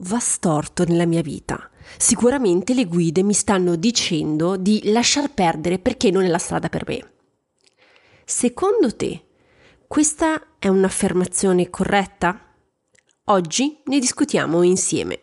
Va storto nella mia vita. Sicuramente le guide mi stanno dicendo di lasciar perdere perché non è la strada per me. Secondo te, questa è un'affermazione corretta? Oggi ne discutiamo insieme.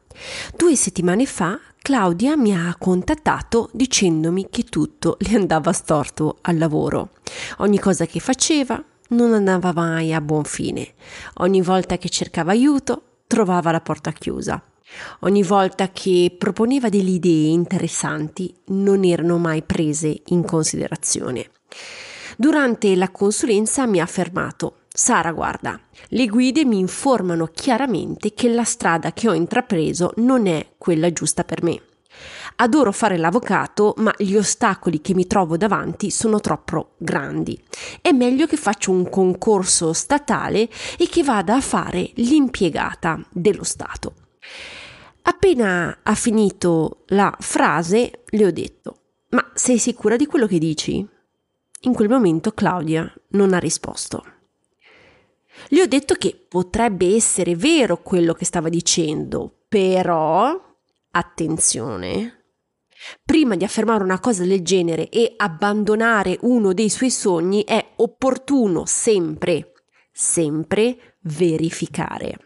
Due settimane fa Claudia mi ha contattato dicendomi che tutto le andava storto al lavoro. Ogni cosa che faceva non andava mai a buon fine. Ogni volta che cercava aiuto trovava la porta chiusa. Ogni volta che proponeva delle idee interessanti non erano mai prese in considerazione. Durante la consulenza mi ha affermato Sara, guarda, le guide mi informano chiaramente che la strada che ho intrapreso non è quella giusta per me. Adoro fare l'avvocato, ma gli ostacoli che mi trovo davanti sono troppo grandi. È meglio che faccia un concorso statale e che vada a fare l'impiegata dello Stato. Appena ha finito la frase, le ho detto: Ma sei sicura di quello che dici? In quel momento Claudia non ha risposto. Le ho detto che potrebbe essere vero quello che stava dicendo, però, attenzione, prima di affermare una cosa del genere e abbandonare uno dei suoi sogni è opportuno sempre, sempre verificare.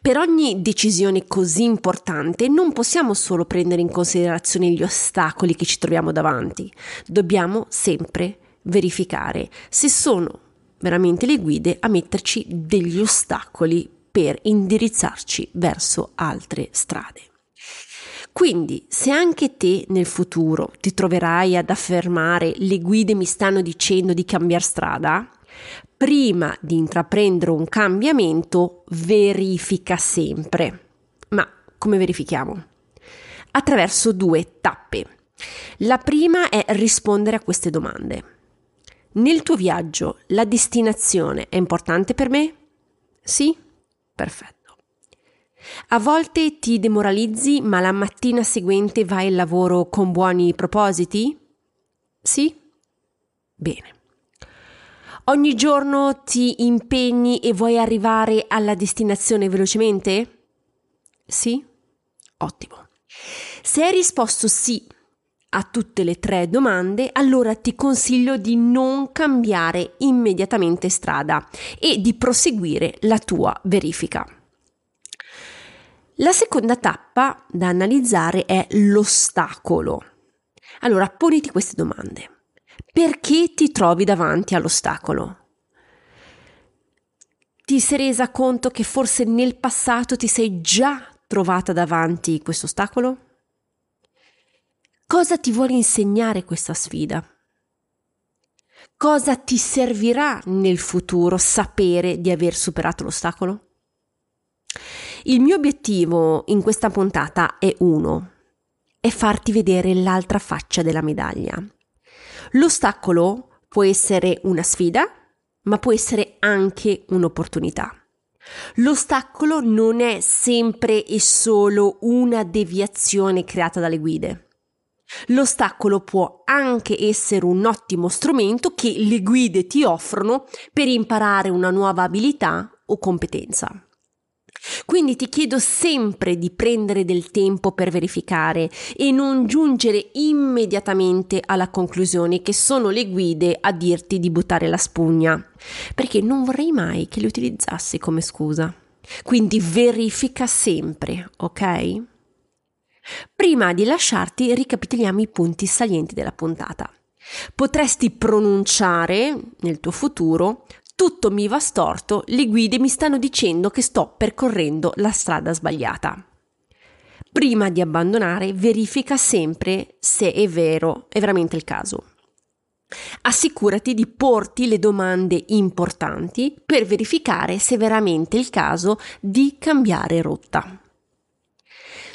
Per ogni decisione così importante non possiamo solo prendere in considerazione gli ostacoli che ci troviamo davanti, dobbiamo sempre verificare se sono veramente le guide a metterci degli ostacoli per indirizzarci verso altre strade. Quindi, se anche te nel futuro ti troverai ad affermare le guide mi stanno dicendo di cambiare strada, prima di intraprendere un cambiamento, verifica sempre. Ma come verifichiamo? Attraverso due tappe. La prima è rispondere a queste domande. Nel tuo viaggio la destinazione è importante per me? Sì? Perfetto. A volte ti demoralizzi ma la mattina seguente vai al lavoro con buoni propositi? Sì? Bene. Ogni giorno ti impegni e vuoi arrivare alla destinazione velocemente? Sì? Ottimo. Se hai risposto sì a tutte le tre domande, allora ti consiglio di non cambiare immediatamente strada e di proseguire la tua verifica. La seconda tappa da analizzare è l'ostacolo. Allora, poniti queste domande. Perché ti trovi davanti all'ostacolo? Ti sei resa conto che forse nel passato ti sei già trovata davanti questo ostacolo? Cosa ti vuole insegnare questa sfida? Cosa ti servirà nel futuro sapere di aver superato l'ostacolo? Il mio obiettivo in questa puntata è uno, è farti vedere l'altra faccia della medaglia. L'ostacolo può essere una sfida, ma può essere anche un'opportunità. L'ostacolo non è sempre e solo una deviazione creata dalle guide. L'ostacolo può anche essere un ottimo strumento che le guide ti offrono per imparare una nuova abilità o competenza. Quindi ti chiedo sempre di prendere del tempo per verificare e non giungere immediatamente alla conclusione che sono le guide a dirti di buttare la spugna, perché non vorrei mai che le utilizzassi come scusa. Quindi verifica sempre, ok? Prima di lasciarti ricapitoliamo i punti salienti della puntata. Potresti pronunciare nel tuo futuro tutto mi va storto, le guide mi stanno dicendo che sto percorrendo la strada sbagliata. Prima di abbandonare, verifica sempre se è vero, è veramente il caso. Assicurati di porti le domande importanti per verificare se è veramente il caso di cambiare rotta.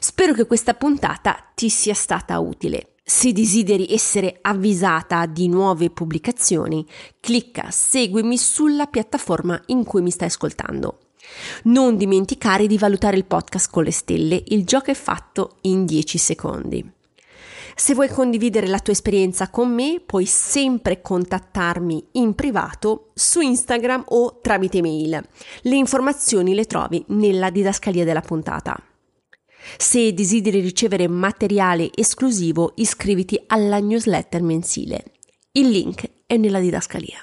Spero che questa puntata ti sia stata utile. Se desideri essere avvisata di nuove pubblicazioni, clicca seguimi sulla piattaforma in cui mi stai ascoltando. Non dimenticare di valutare il podcast con le stelle, il gioco è fatto in 10 secondi. Se vuoi condividere la tua esperienza con me, puoi sempre contattarmi in privato su Instagram o tramite mail. Le informazioni le trovi nella didascalia della puntata. Se desideri ricevere materiale esclusivo, iscriviti alla newsletter mensile. Il link è nella didascalia.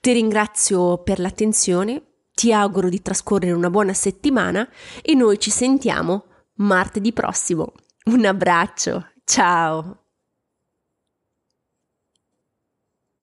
Ti ringrazio per l'attenzione, ti auguro di trascorrere una buona settimana e noi ci sentiamo martedì prossimo. Un abbraccio, ciao!